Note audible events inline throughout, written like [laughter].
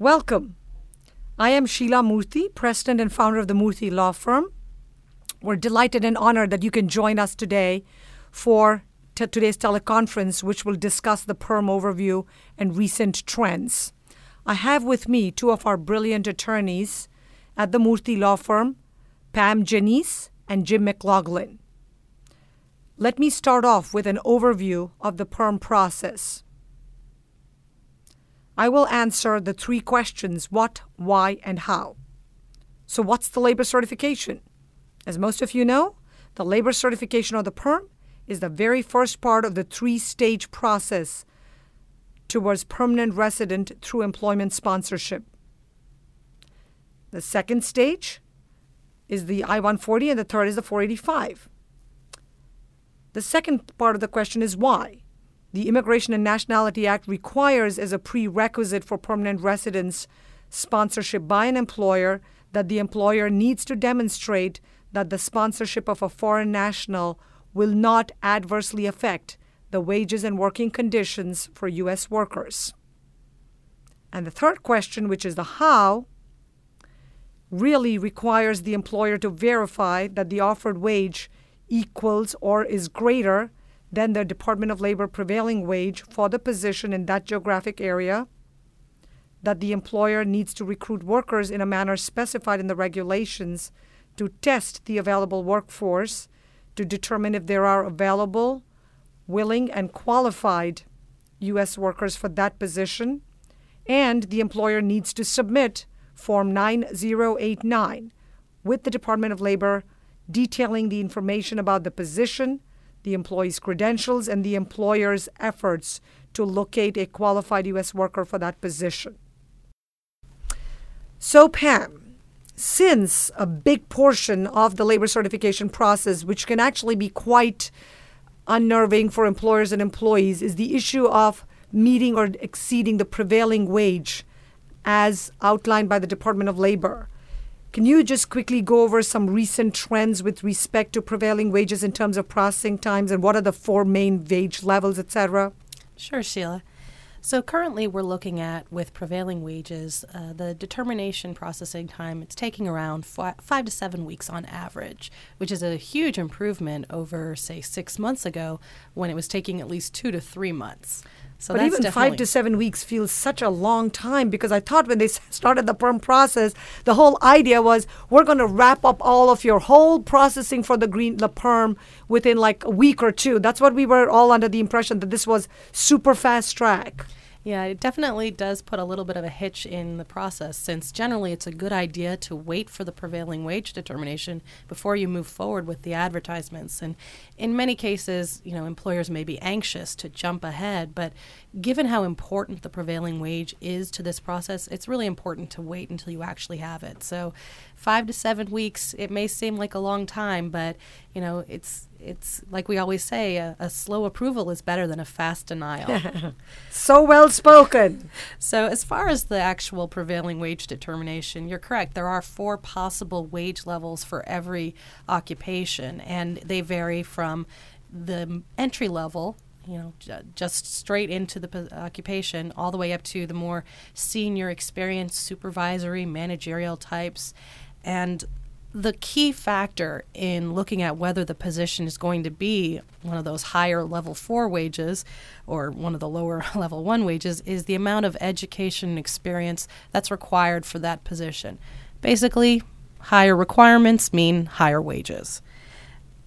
Welcome. I am Sheila Murthy, president and founder of the Murthy Law Firm. We're delighted and honored that you can join us today for t- today's teleconference, which will discuss the PERM overview and recent trends. I have with me two of our brilliant attorneys at the Murthy Law Firm, Pam Janice and Jim McLaughlin. Let me start off with an overview of the PERM process. I will answer the three questions what, why, and how. So, what's the labor certification? As most of you know, the labor certification of the PERM is the very first part of the three stage process towards permanent resident through employment sponsorship. The second stage is the I 140, and the third is the 485. The second part of the question is why. The Immigration and Nationality Act requires as a prerequisite for permanent residence sponsorship by an employer that the employer needs to demonstrate that the sponsorship of a foreign national will not adversely affect the wages and working conditions for U.S. workers. And the third question, which is the how, really requires the employer to verify that the offered wage equals or is greater than the Department of Labor prevailing wage for the position in that geographic area, that the employer needs to recruit workers in a manner specified in the regulations to test the available workforce to determine if there are available, willing, and qualified U.S. workers for that position, and the employer needs to submit Form 9089 with the Department of Labor detailing the information about the position, the employee's credentials, and the employer's efforts to locate a qualified U.S. worker for that position. So, Pam, since a big portion of the labor certification process, which can actually be quite unnerving for employers and employees, is the issue of meeting or exceeding the prevailing wage as outlined by the Department of Labor. Can you just quickly go over some recent trends with respect to prevailing wages in terms of processing times and what are the four main wage levels, etc.? Sure, Sheila. So currently, we're looking at with prevailing wages, uh, the determination processing time. It's taking around fi- five to seven weeks on average, which is a huge improvement over, say, six months ago when it was taking at least two to three months. So but even five to seven weeks feels such a long time because I thought when they [laughs] started the perm process, the whole idea was we're going to wrap up all of your whole processing for the green the perm within like a week or two. That's what we were all under the impression that this was super fast track. Yeah, it definitely does put a little bit of a hitch in the process since generally it's a good idea to wait for the prevailing wage determination before you move forward with the advertisements. And in many cases, you know, employers may be anxious to jump ahead, but given how important the prevailing wage is to this process, it's really important to wait until you actually have it. So, 5 to 7 weeks, it may seem like a long time, but you know, it's it's like we always say a, a, slow approval is better than a fast denial. [laughs] so well spoken. So, as far as the actual prevailing wage determination, you're correct. There are four possible wage levels for every occupation, and they vary from the entry level. You know, j- just straight into the p- occupation, all the way up to the more senior, experienced, supervisory, managerial types. And the key factor in looking at whether the position is going to be one of those higher level four wages or one of the lower [laughs] level one wages is the amount of education and experience that's required for that position. Basically, higher requirements mean higher wages.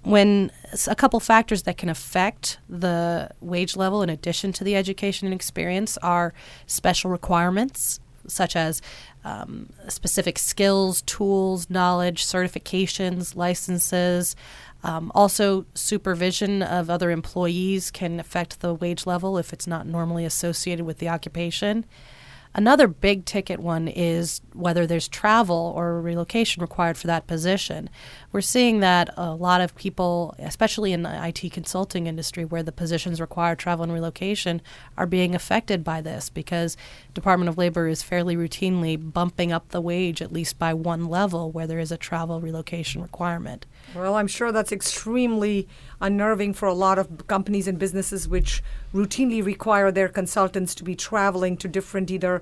When a couple factors that can affect the wage level in addition to the education and experience are special requirements such as um, specific skills, tools, knowledge, certifications, licenses. Um, also, supervision of other employees can affect the wage level if it's not normally associated with the occupation. Another big ticket one is whether there's travel or relocation required for that position. We're seeing that a lot of people, especially in the IT consulting industry where the positions require travel and relocation, are being affected by this because Department of Labor is fairly routinely bumping up the wage at least by one level where there is a travel relocation requirement. Well, I'm sure that's extremely unnerving for a lot of companies and businesses which routinely require their consultants to be traveling to different either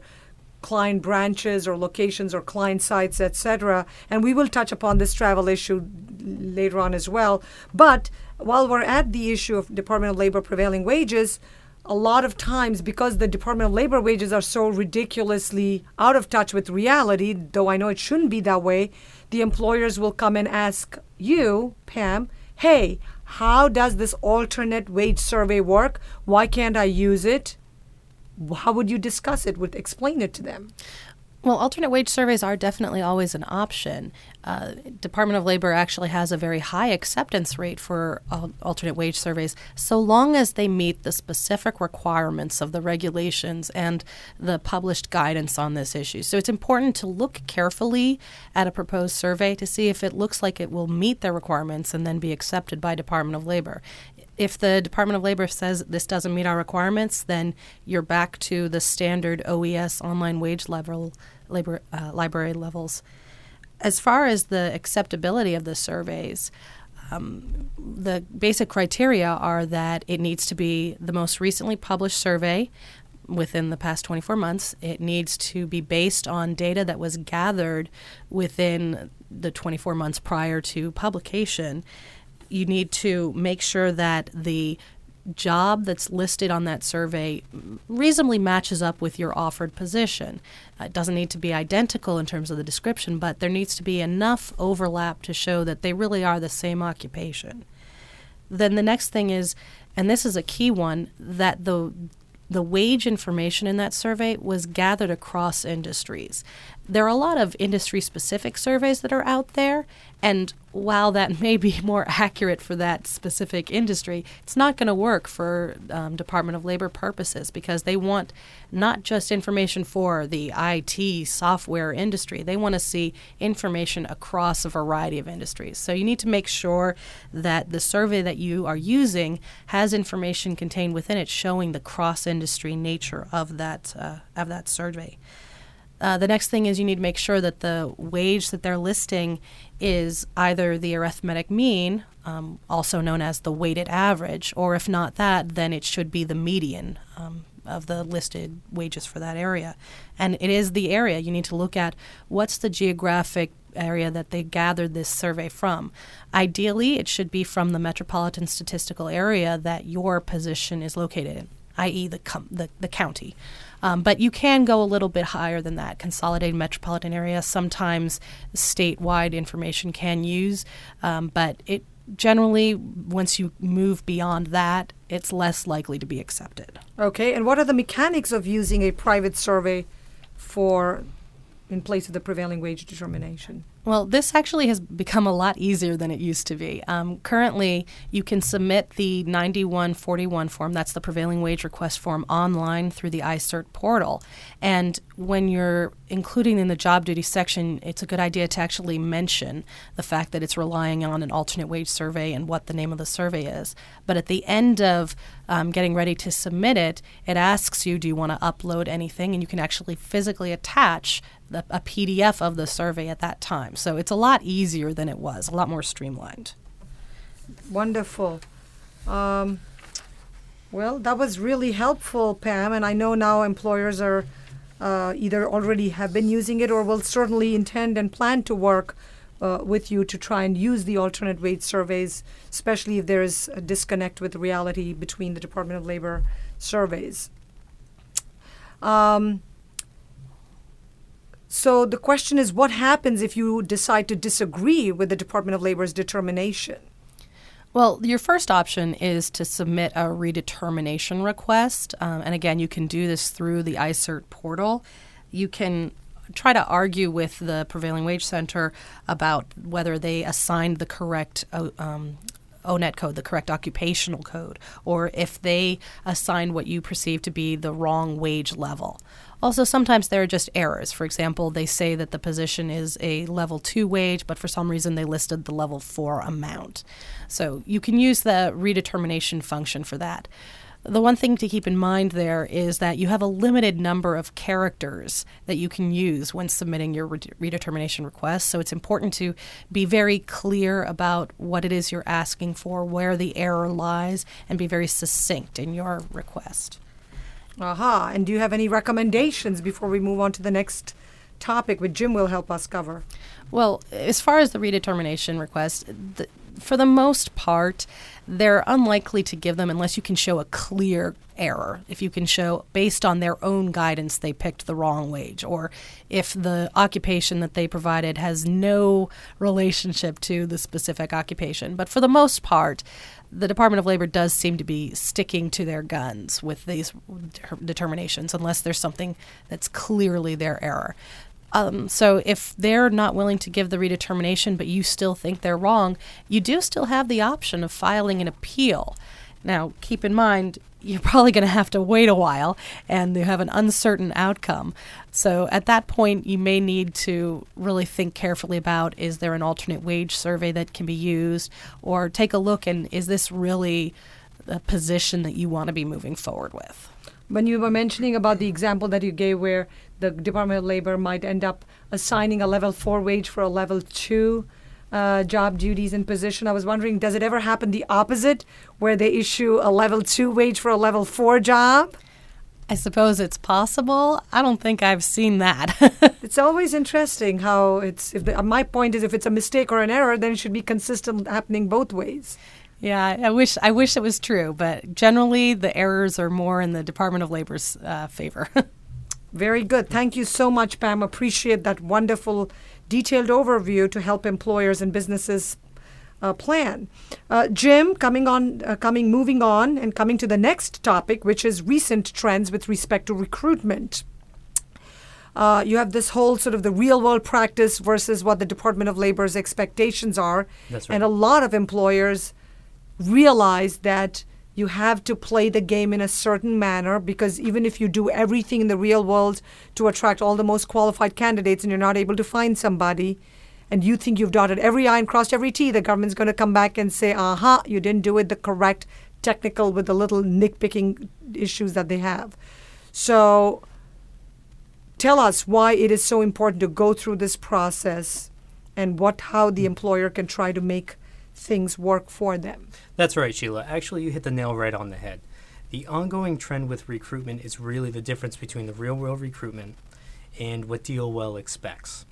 client branches or locations or client sites, etc. And we will touch upon this travel issue later on as well. But while we're at the issue of Department of Labor prevailing wages, a lot of times because the Department of Labor wages are so ridiculously out of touch with reality, though I know it shouldn't be that way, the employers will come and ask you, Pam, hey, how does this alternate wage survey work? Why can't I use it? How would you discuss it? Would explain it to them? Well, alternate wage surveys are definitely always an option. Uh, Department of Labor actually has a very high acceptance rate for alternate wage surveys, so long as they meet the specific requirements of the regulations and the published guidance on this issue. So it's important to look carefully at a proposed survey to see if it looks like it will meet their requirements and then be accepted by Department of Labor if the Department of Labor says this doesn't meet our requirements, then you're back to the standard OES online wage level labor uh, library levels. As far as the acceptability of the surveys, um, the basic criteria are that it needs to be the most recently published survey within the past 24 months. It needs to be based on data that was gathered within the 24 months prior to publication you need to make sure that the job that's listed on that survey reasonably matches up with your offered position. Uh, it doesn't need to be identical in terms of the description, but there needs to be enough overlap to show that they really are the same occupation. Then the next thing is, and this is a key one, that the the wage information in that survey was gathered across industries. There are a lot of industry specific surveys that are out there, and while that [laughs] may be more accurate for that specific industry, it's not going to work for um, Department of Labor purposes because they want not just information for the IT software industry, they want to see information across a variety of industries. So you need to make sure that the survey that you are using has information contained within it showing the cross industry nature of that, uh, of that survey. Uh, the next thing is you need to make sure that the wage that they're listing is either the arithmetic mean, um, also known as the weighted average, or if not that, then it should be the median um, of the listed wages for that area. And it is the area you need to look at what's the geographic area that they gathered this survey from. Ideally, it should be from the metropolitan statistical area that your position is located in, i.e., the, com- the, the county. Um, but you can go a little bit higher than that. Consolidated metropolitan area, sometimes statewide information can use, um, but it generally, once you move beyond that, it's less likely to be accepted. Okay, and what are the mechanics of using a private survey for in place of the prevailing wage determination? Well, this actually has become a lot easier than it used to be. Um, currently, you can submit the 9141 form, that's the prevailing wage request form, online through the iCert portal. And when you're including in the job duty section, it's a good idea to actually mention the fact that it's relying on an alternate wage survey and what the name of the survey is. But at the end of um, getting ready to submit it, it asks you, do you want to upload anything? And you can actually physically attach the, a PDF of the survey at that time. So it's a lot easier than it was, a lot more streamlined. Wonderful. Um, well, that was really helpful, Pam, and I know now employers are uh, either already have been using it or will certainly intend and plan to work uh, with you to try and use the alternate wage surveys, especially if there is a disconnect with reality between the Department of Labor surveys. Um, so the question is what happens if you decide to disagree with the Department of Labor's determination? Well, your first option is to submit a redetermination request. Um, and again, you can do this through the iCert portal. You can try to argue with the Prevailing Wage Center about whether they assigned the correct uh, um, ONET code, the correct occupational code, or if they assigned what you perceive to be the wrong wage level. Also, sometimes there are just errors. For example, they say that the position is a level two wage, but for some reason they listed the level four amount. So you can use the redetermination function for that. The one thing to keep in mind there is that you have a limited number of characters that you can use when submitting your redetermination request. So it's important to be very clear about what it is you're asking for, where the error lies, and be very succinct in your request. Aha. And do you have any recommendations before we move on to the next topic, which Jim will help us cover? Well, as far as the redetermination request, the, for the most part, they're unlikely to give them unless you can show a clear error. If you can show, based on their own guidance, they picked the wrong wage, or if the occupation that they provided has no relationship to the specific occupation. But for the most part, the Department of Labor does seem to be sticking to their guns with these determinations unless there's something that's clearly their error. Um, so if they're not willing to give the redetermination, but you still think they're wrong, you do still have the option of filing an appeal. Now, keep in mind, you're probably going to have to wait a while and you have an uncertain outcome. So at that point, you may need to really think carefully about is there an alternate wage survey that can be used or take a look and is this really a position that you want to be moving forward with? When you were mentioning about the example that you gave where the Department of Labor might end up assigning a level four wage for a level two uh, job duties and position. I was wondering, does it ever happen the opposite, where they issue a level two wage for a level four job? I suppose it's possible. I don't think I've seen that. [laughs] it's always interesting how it's. If the, my point is, if it's a mistake or an error, then it should be consistent happening both ways. Yeah, I wish I wish it was true, but generally the errors are more in the Department of Labor's uh, favor. [laughs] Very good. Thank you so much, Pam. Appreciate that wonderful detailed overview to help employers and businesses uh, plan. Uh, Jim, coming on, uh, coming, moving on, and coming to the next topic, which is recent trends with respect to recruitment. Uh, you have this whole sort of the real world practice versus what the Department of Labor's expectations are. Right. And a lot of employers realize that you have to play the game in a certain manner because even if you do everything in the real world to attract all the most qualified candidates and you're not able to find somebody and you think you've dotted every I and crossed every T, the government's going to come back and say, aha, uh-huh, you didn't do it the correct technical with the little nitpicking issues that they have. So tell us why it is so important to go through this process and what how the employer can try to make things work for them. That's right, Sheila. Actually, you hit the nail right on the head. The ongoing trend with recruitment is really the difference between the real world recruitment and what DOL expects.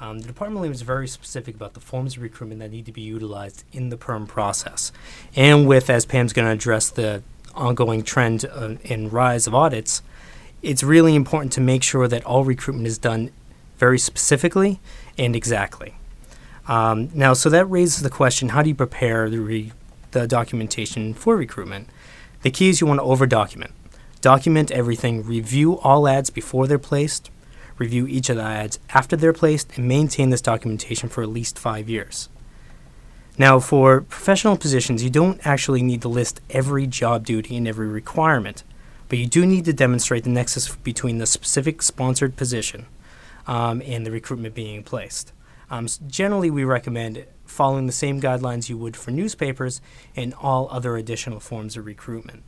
Um, the Department of Labor is very specific about the forms of recruitment that need to be utilized in the perm process. And with, as Pam's going to address the ongoing trend uh, and rise of audits, it's really important to make sure that all recruitment is done very specifically and exactly. Um, now, so that raises the question how do you prepare the, re- the documentation for recruitment? The key is you want to over document. Document everything, review all ads before they're placed, review each of the ads after they're placed, and maintain this documentation for at least five years. Now, for professional positions, you don't actually need to list every job duty and every requirement, but you do need to demonstrate the nexus between the specific sponsored position um, and the recruitment being placed. Um, generally, we recommend following the same guidelines you would for newspapers and all other additional forms of recruitment.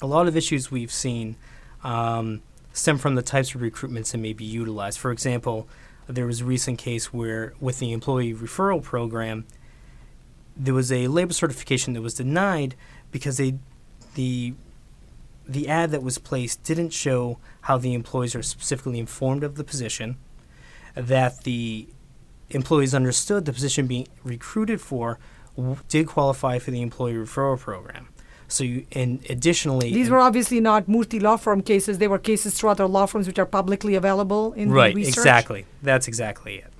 A lot of issues we've seen um, stem from the types of recruitments that may be utilized. For example, there was a recent case where, with the employee referral program, there was a labor certification that was denied because they, the the ad that was placed didn't show how the employees are specifically informed of the position, that the employees understood the position being recruited for w- did qualify for the employee referral program. So, you, and additionally, these were obviously not Murthy law firm cases. They were cases through other law firms which are publicly available in right. research. Exactly. That's exactly it.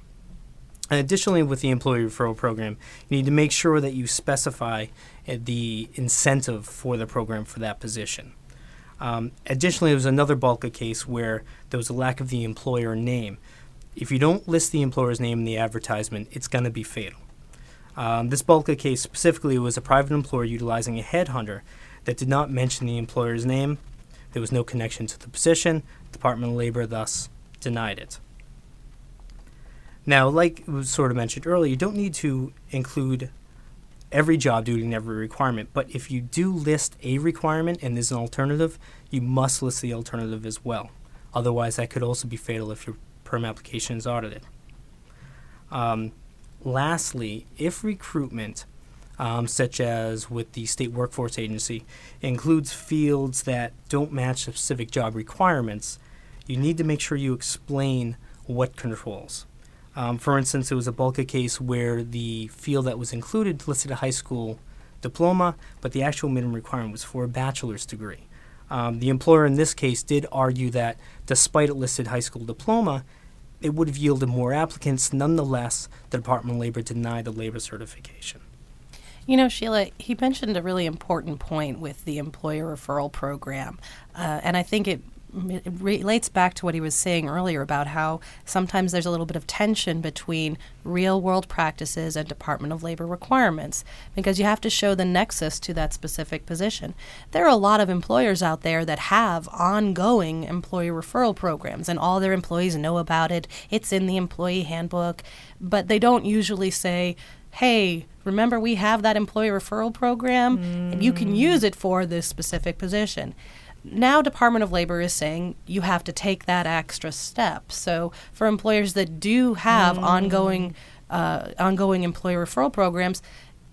And additionally, with the employee referral program, you need to make sure that you specify uh, the incentive for the program for that position. Um, additionally, there was another BALCA case where there was a lack of the employer name if you don't list the employer's name in the advertisement, it's going to be fatal. Um, this BALCA case specifically was a private employer utilizing a headhunter that did not mention the employer's name. There was no connection to the position. Department of Labor thus denied it. Now, like was sort of mentioned earlier, you don't need to include every job duty and every requirement, but if you do list a requirement and there's an alternative, you must list the alternative as well. Otherwise, that could also be fatal if you're perm applications audited. Um, lastly, if recruitment um, such as with the State Workforce Agency, includes fields that don't match specific job requirements, you need to make sure you explain what controls. Um, for instance, it was a BALCA case where the field that was included listed a high school diploma, but the actual minimum requirement was for a bachelor's degree. Um, the employer in this case did argue that despite it listed high school diploma, it would have yielded more applicants. Nonetheless, the Department of Labor denied the labor certification. You know, Sheila, he mentioned a really important point with the employer referral program. Uh, and I think it it relates back to what he was saying earlier about how sometimes there's a little bit of tension between real world practices and Department of Labor requirements because you have to show the nexus to that specific position. There are a lot of employers out there that have ongoing employee referral programs and all their employees know about it. It's in the employee handbook, but they don't usually say, hey, remember we have that employee referral program mm. and you can use it for this specific position now Department of Labor is saying you have to take that extra step. So for employers that do have mm. ongoing uh, ongoing employee referral programs,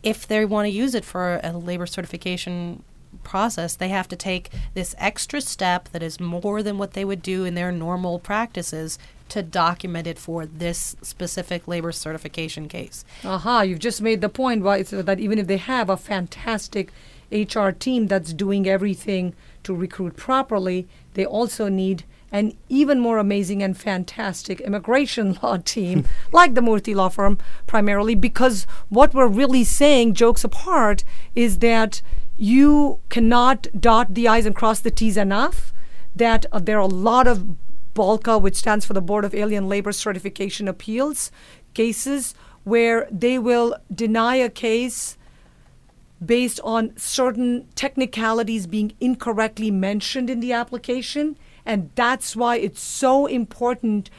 if they want to use it for a labor certification process, they have to take this extra step that is more than what they would do in their normal practices to document it for this specific labor certification case. Aha, you've just made the point why so that even if they have a fantastic HR team that's doing everything to recruit properly, they also need an even more amazing and fantastic immigration [laughs] law team, [laughs] like the Murthy Law Firm, primarily because what we're really saying, jokes apart, is that you cannot dot the I's and cross the T's enough, that uh, there are a lot of BALCA, which stands for the Board of Alien Labor Certification Appeals, cases where they will deny a case based on certain technicalities being incorrectly mentioned in the application. And that's why it's so important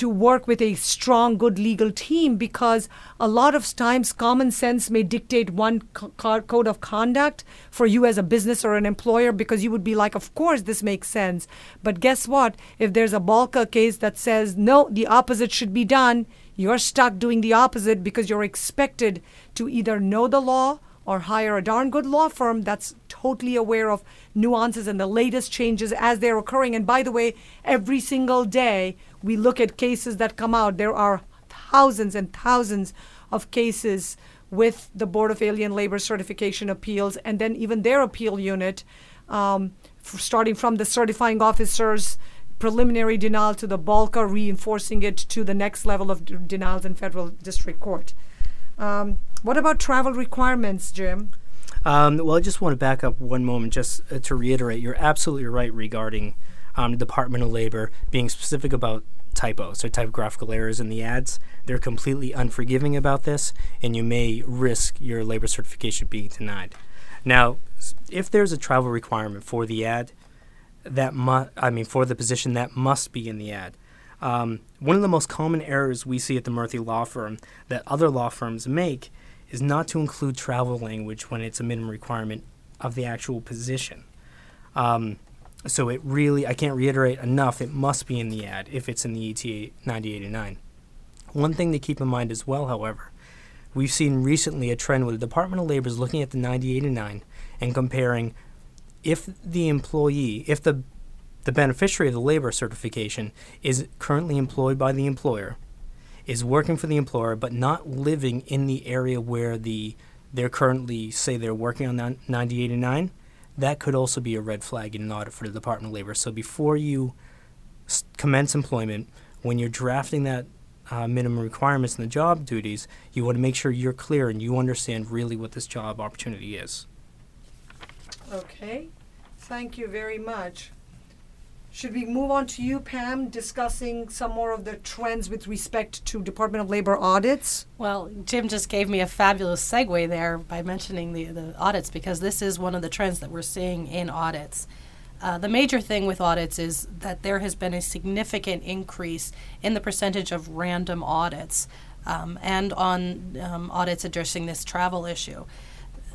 to work with a strong, good legal team because a lot of times common sense may dictate one co- code of conduct for you as a business or an employer because you would be like, of course, this makes sense. But guess what? If there's a BALCA case that says, no, the opposite should be done, you're stuck doing the opposite because you're expected to either know the law or hire a darn good law firm that's totally aware of nuances and the latest changes as they're occurring. And by the way, every single day we look at cases that come out. There are thousands and thousands of cases with the Board of Alien Labor Certification Appeals and then even their appeal unit, um, starting from the certifying officers preliminary denial to the BALCA, reinforcing it to the next level of d- denials in federal district court. Um, what about travel requirements, Jim? Um, well, I just want to back up one moment just uh, to reiterate. You're absolutely right regarding um, the Department of Labor being specific about typos or typographical errors in the ads. They're completely unforgiving about this, and you may risk your labor certification being denied. Now, if there's a travel requirement for the ad, that mu- I mean for the position that must be in the ad. Um, one of the most common errors we see at the Murthy Law Firm that other law firms make is not to include travel language when it's a minimum requirement of the actual position. Um, so it really, I can't reiterate enough, it must be in the ad if it's in the ETA 9089. One thing to keep in mind as well, however, we've seen recently a trend where the Department of Labor is looking at the 9089 and comparing if the employee, if the the beneficiary of the labor certification is currently employed by the employer, is working for the employer but not living in the area where the they're currently say they're working on 9089 that could also be a red flag in an audit for the department of labor. So before you s- commence employment when you're drafting that uh, minimum requirements and the job duties you want to make sure you're clear and you understand really what this job opportunity is. Okay. Thank you very much should we move on to you, Pam, discussing some more of the trends with respect to Department of Labor audits? Well, Jim just gave me a fabulous segue there by mentioning the, the audits because this is one of the trends that we're seeing in audits. Uh, the major thing with audits is that there has been a significant increase in the percentage of random audits um, and on um, audits addressing this travel issue.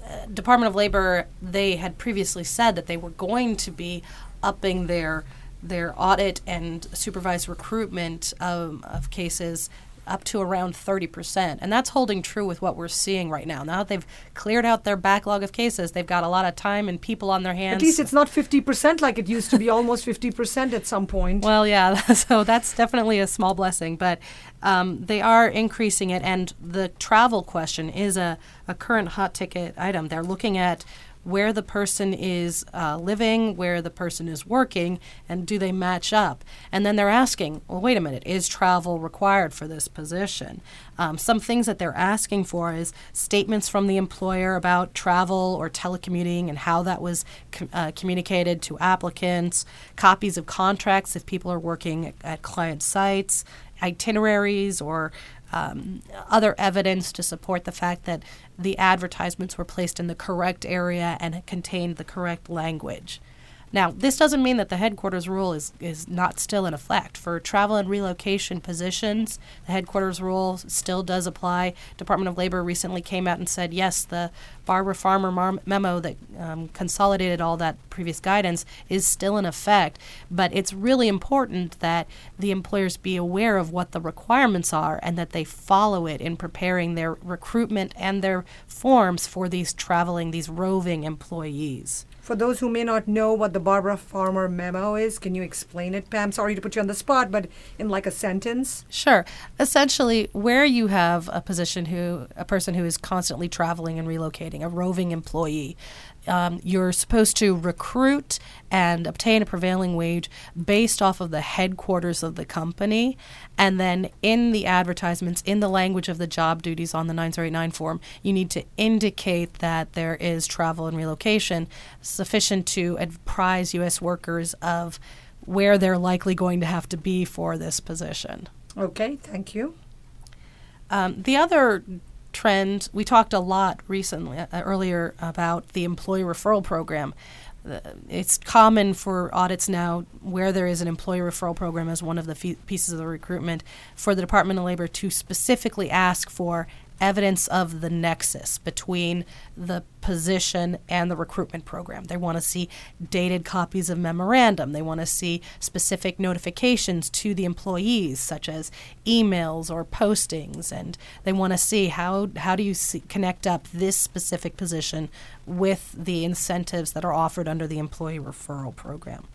Uh, Department of Labor, they had previously said that they were going to be upping their their audit and supervised recruitment of cases up to around 30%. And that's holding true with what we're seeing right now. Now that they've cleared out their backlog of cases, they've got a lot of time and people on their hands. At least it's not 50% like it used to be, almost 50% at some point. Well, yeah, [laughs] so that's definitely a small blessing, but um, they are increasing it. And the travel question is a, a current hot ticket item. They're looking at where the person is uh, living, where the person is working, and do they match up? And then they're asking, well, wait a minute, is travel required for this position? Um, some things that they're asking for is statements from the employer about travel or telecommuting and how that was com- uh, communicated to applicants, copies of contracts if people are working at, at client sites, itineraries or um, other evidence to support the fact that the advertisements were placed in the correct area and contained the correct language. Now, this doesn't mean that the headquarters rule is, is not still in effect. For travel and relocation positions, the headquarters rule still does apply. Department of Labor recently came out and said, yes, the Barbara Farmer mar- memo that um, consolidated all that previous guidance is still in effect. But it's really important that the employers be aware of what the requirements are and that they follow it in preparing their recruitment and their forms for these traveling, these roving employees. For those who may not know what the Barbara Farmer memo is, can you explain it, Pam? Sorry to put you on the spot, but in like a sentence. Sure. Essentially, where you have a position who a person who is constantly traveling and relocating, a roving employee, um, you're supposed to recruit and obtain a prevailing wage based off of the headquarters of the company. And then in the advertisements, in the language of the job duties on the 9089 form, you need to indicate that there is travel and relocation sufficient to apprise U.S. workers of where they're likely going to have to be for this position. Okay, thank you. Um, the other trend. We talked a lot recently uh, earlier about the employee referral program. Uh, it's common for audits now where there is an employee referral program as one of the pieces of the recruitment for the Department of Labor to specifically ask for evidence of the nexus between the position and the recruitment program. They want to see dated copies of memorandum. They want to see specific notifications to the employees, such as emails or postings, and they want to see how how do you see, connect up this specific position with the incentives that are offered under the employee referral program.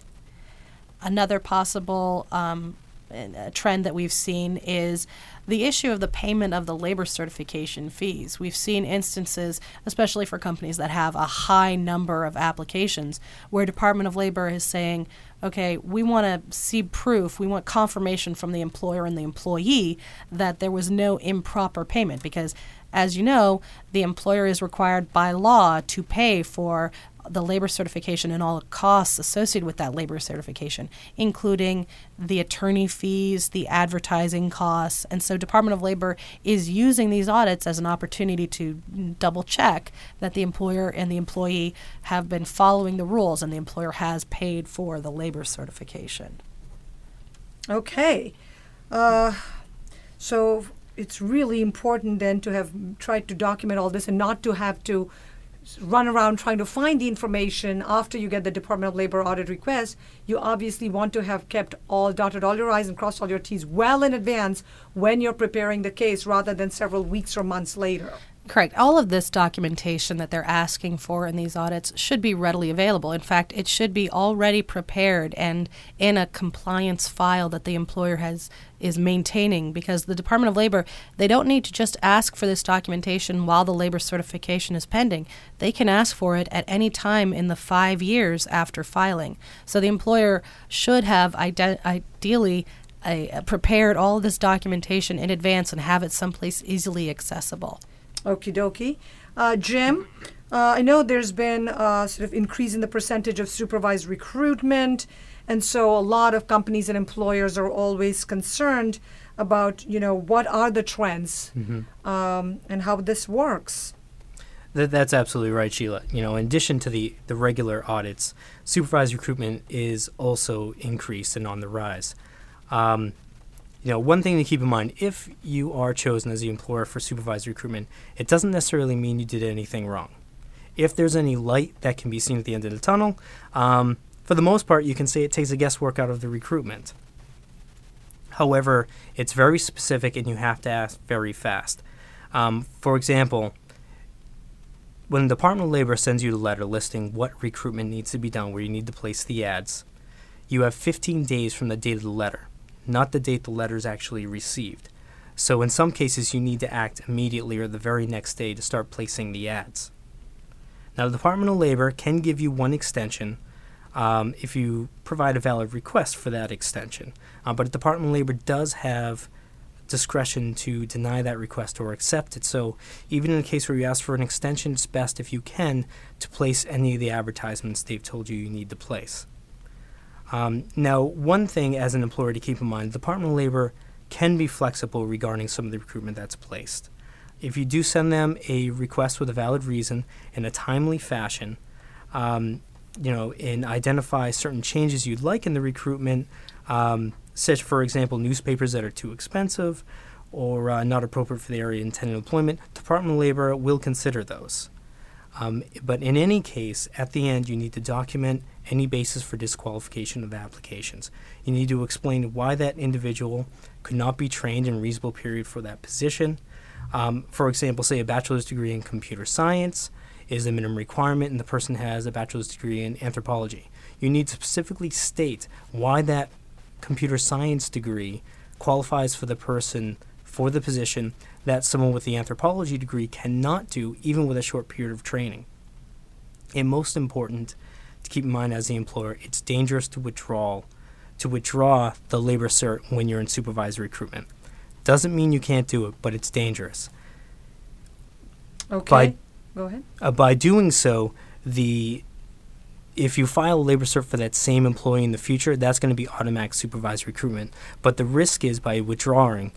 Another possible um, a trend that we've seen is the issue of the payment of the labor certification fees. We've seen instances, especially for companies that have a high number of applications, where Department of Labor is saying, okay, we want to see proof, we want confirmation from the employer and the employee that there was no improper payment because as you know, the employer is required by law to pay for the labor certification and all the costs associated with that labor certification, including the attorney fees, the advertising costs. And so, Department of Labor is using these audits as an opportunity to double check that the employer and the employee have been following the rules and the employer has paid for the labor certification. Okay. Uh, so, it's really important then to have tried to document all this and not to have to run around trying to find the information after you get the Department of Labor audit request, you obviously want to have kept all dotted all your I's and crossed all your T's well in advance when you're preparing the case rather than several weeks or months later. Correct. All of this documentation that they're asking for in these audits should be readily available. In fact, it should be already prepared and in a compliance file that the employer has is maintaining because the Department of Labor, they don't need to just ask for this documentation while the labor certification is pending. They can ask for it at any time in the 5 years after filing. So the employer should have ide- ideally uh, prepared all this documentation in advance and have it someplace easily accessible. Okie dokie. Uh, Jim, uh, I know there's been a sort of increase in the percentage of supervised recruitment, and so a lot of companies and employers are always concerned about, you know, what are the trends mm-hmm. um, and how this works. That, that's absolutely right, Sheila. You know, in addition to the, the regular audits, supervised recruitment is also increased and on the rise. Um, you know, one thing to keep in mind if you are chosen as the employer for supervised recruitment, it doesn't necessarily mean you did anything wrong. If there's any light that can be seen at the end of the tunnel, um, for the most part, you can say it takes the guesswork out of the recruitment. However, it's very specific and you have to ask very fast. Um, for example, when the Department of Labor sends you the letter listing what recruitment needs to be done, where you need to place the ads, you have 15 days from the date of the letter, not the date the letter is actually received. So in some cases, you need to act immediately or the very next day to start placing the ads. Now, the Department of Labor can give you one extension um, if you provide a valid request for that extension. Uh, but the Department of Labor does have discretion to deny that request or accept it. So even in a case where you ask for an extension, it's best if you can to place any of the advertisements they've told you you need to place. Um, now, one thing as an employer to keep in mind, the Department of Labor can be flexible regarding some of the recruitment that's placed. If you do send them a request with a valid reason in a timely fashion, um, you know, and identify certain changes you'd like in the recruitment, um, such, for example, newspapers that are too expensive or uh, not appropriate for the area intended employment, Department of Labor will consider those. Um, but in any case, at the end, you need to document any basis for disqualification of applications. You need to explain why that individual could not be trained in a reasonable period for that position. Um, for example, say a bachelor's degree in computer science is a minimum requirement, and the person has a bachelor's degree in anthropology. You need to specifically state why that computer science degree qualifies for the person for the position that someone with the anthropology degree cannot do, even with a short period of training. And most important to keep in mind as the employer, it's dangerous to withdraw to withdraw the labor cert when you're in supervised recruitment. Doesn't mean you can't do it, but it's dangerous. Okay. By- Go ahead. Uh, by doing so, the if you file a labor cert for that same employee in the future, that's going to be automatic supervised recruitment. But the risk is by withdrawing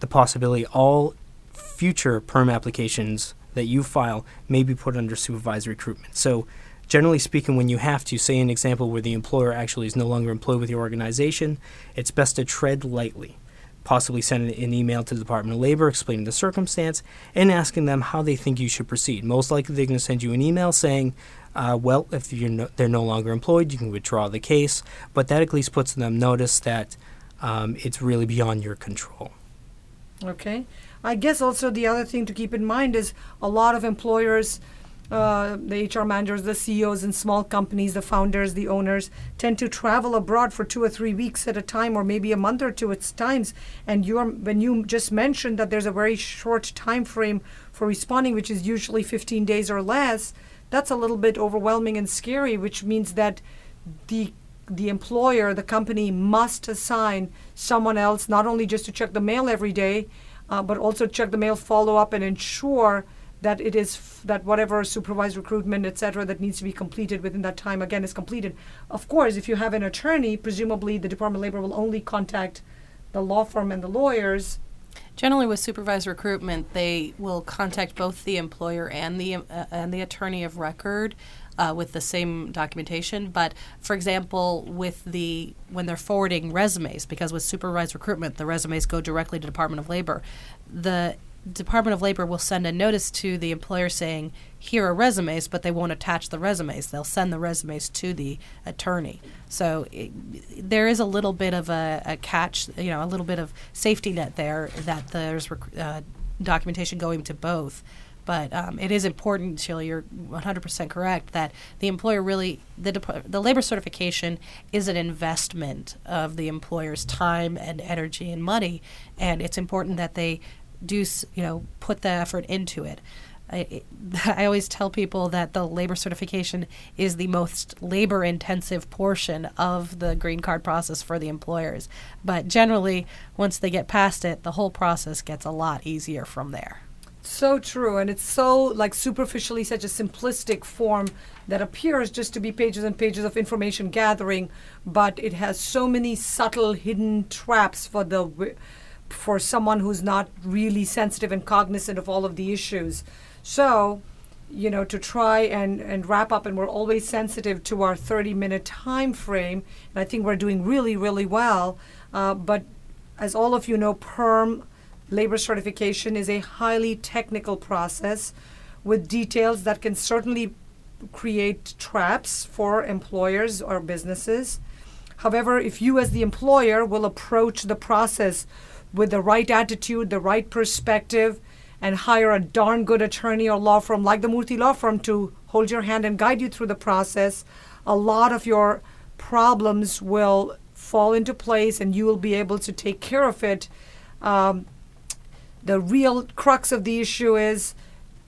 the possibility all future perm applications that you file may be put under supervised recruitment. So, generally speaking, when you have to, say an example where the employer actually is no longer employed with your organization, it's best to tread lightly. Possibly send an email to the Department of Labor explaining the circumstance and asking them how they think you should proceed. Most likely, they're going to send you an email saying, uh, well, if no, they're no longer employed, you can withdraw the case. But that at least puts them notice that um, it's really beyond your control. Okay. I guess also the other thing to keep in mind is a lot of employers, uh, the HR managers, the CEOs in small companies, the founders, the owners, tend to travel abroad for two or three weeks at a time, or maybe a month or two at times. And you're when you just mentioned that there's a very short time frame for responding, which is usually 15 days or less, that's a little bit overwhelming and scary. Which means that the the employer, the company must assign someone else not only just to check the mail every day, uh, but also check the mail, follow up, and ensure that it is f- that whatever supervised recruitment, etc., that needs to be completed within that time again is completed. Of course, if you have an attorney, presumably the Department of Labor will only contact the law firm and the lawyers. Generally, with supervised recruitment, they will contact both the employer and the uh, and the attorney of record uh, with the same documentation. But for example, with the when they're forwarding resumes, because with supervised recruitment, the resumes go directly to Department of Labor. The Department of Labor will send a notice to the employer saying, "Here are resumes," but they won't attach the resumes. They'll send the resumes to the attorney. So it, there is a little bit of a, a, catch, you know, a little bit of safety net there that there's rec- uh, documentation going to both. But um, it is important, Sheila, you're 100% correct, that the employer really, the, the labor certification is an investment of the employer's time and energy and money. And it's important that they do, you know, put the effort into it. I, [laughs] I always tell people that the labor certification is the most labor intensive portion of the green card process for the employers. But generally, once they get past it, the whole process gets a lot easier from there. So true, and it's so like superficially such a simplistic form that appears just to be pages and pages of information gathering, but it has so many subtle hidden traps for the for someone who's not really sensitive and cognizant of all of the issues. So, you know, to try and, and wrap up, and we're always sensitive to our 30 minute time frame, and I think we're doing really, really well. Uh, but as all of you know, PERM labor certification is a highly technical process with details that can certainly create traps for employers or businesses. However, if you as the employer will approach the process with the right attitude, the right perspective, and hire a darn good attorney or law firm like the Murthy Law Firm to hold your hand and guide you through the process, a lot of your problems will fall into place and you will be able to take care of it. Um, the real crux of the issue is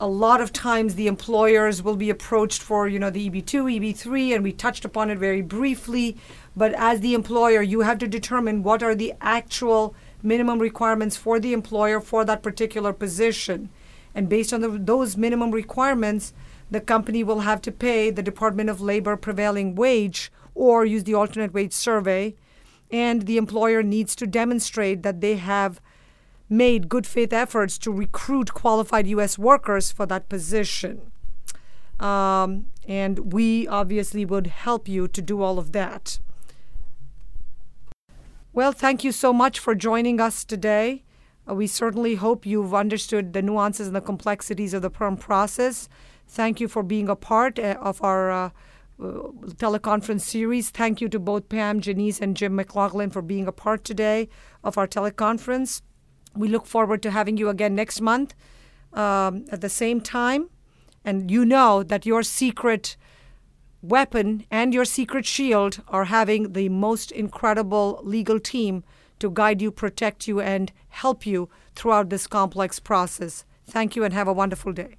a lot of times the employers will be approached for you know the eb2 eb3 and we touched upon it very briefly but as the employer you have to determine what are the actual minimum requirements for the employer for that particular position and based on the, those minimum requirements the company will have to pay the department of labor prevailing wage or use the alternate wage survey and the employer needs to demonstrate that they have made good faith efforts to recruit qualified U.S. workers for that position. Um, and we obviously would help you to do all of that. Well, thank you so much for joining us today. Uh, we certainly hope you've understood the nuances and the complexities of the perm process. Thank you for being a part uh, of our uh, uh, teleconference series. Thank you to both Pam, Janice, and Jim McLaughlin for being a part today of our teleconference. We look forward to having you again next month um, at the same time. And you know that your secret weapon and your secret shield are having the most incredible legal team to guide you, protect you, and help you throughout this complex process. Thank you and have a wonderful day.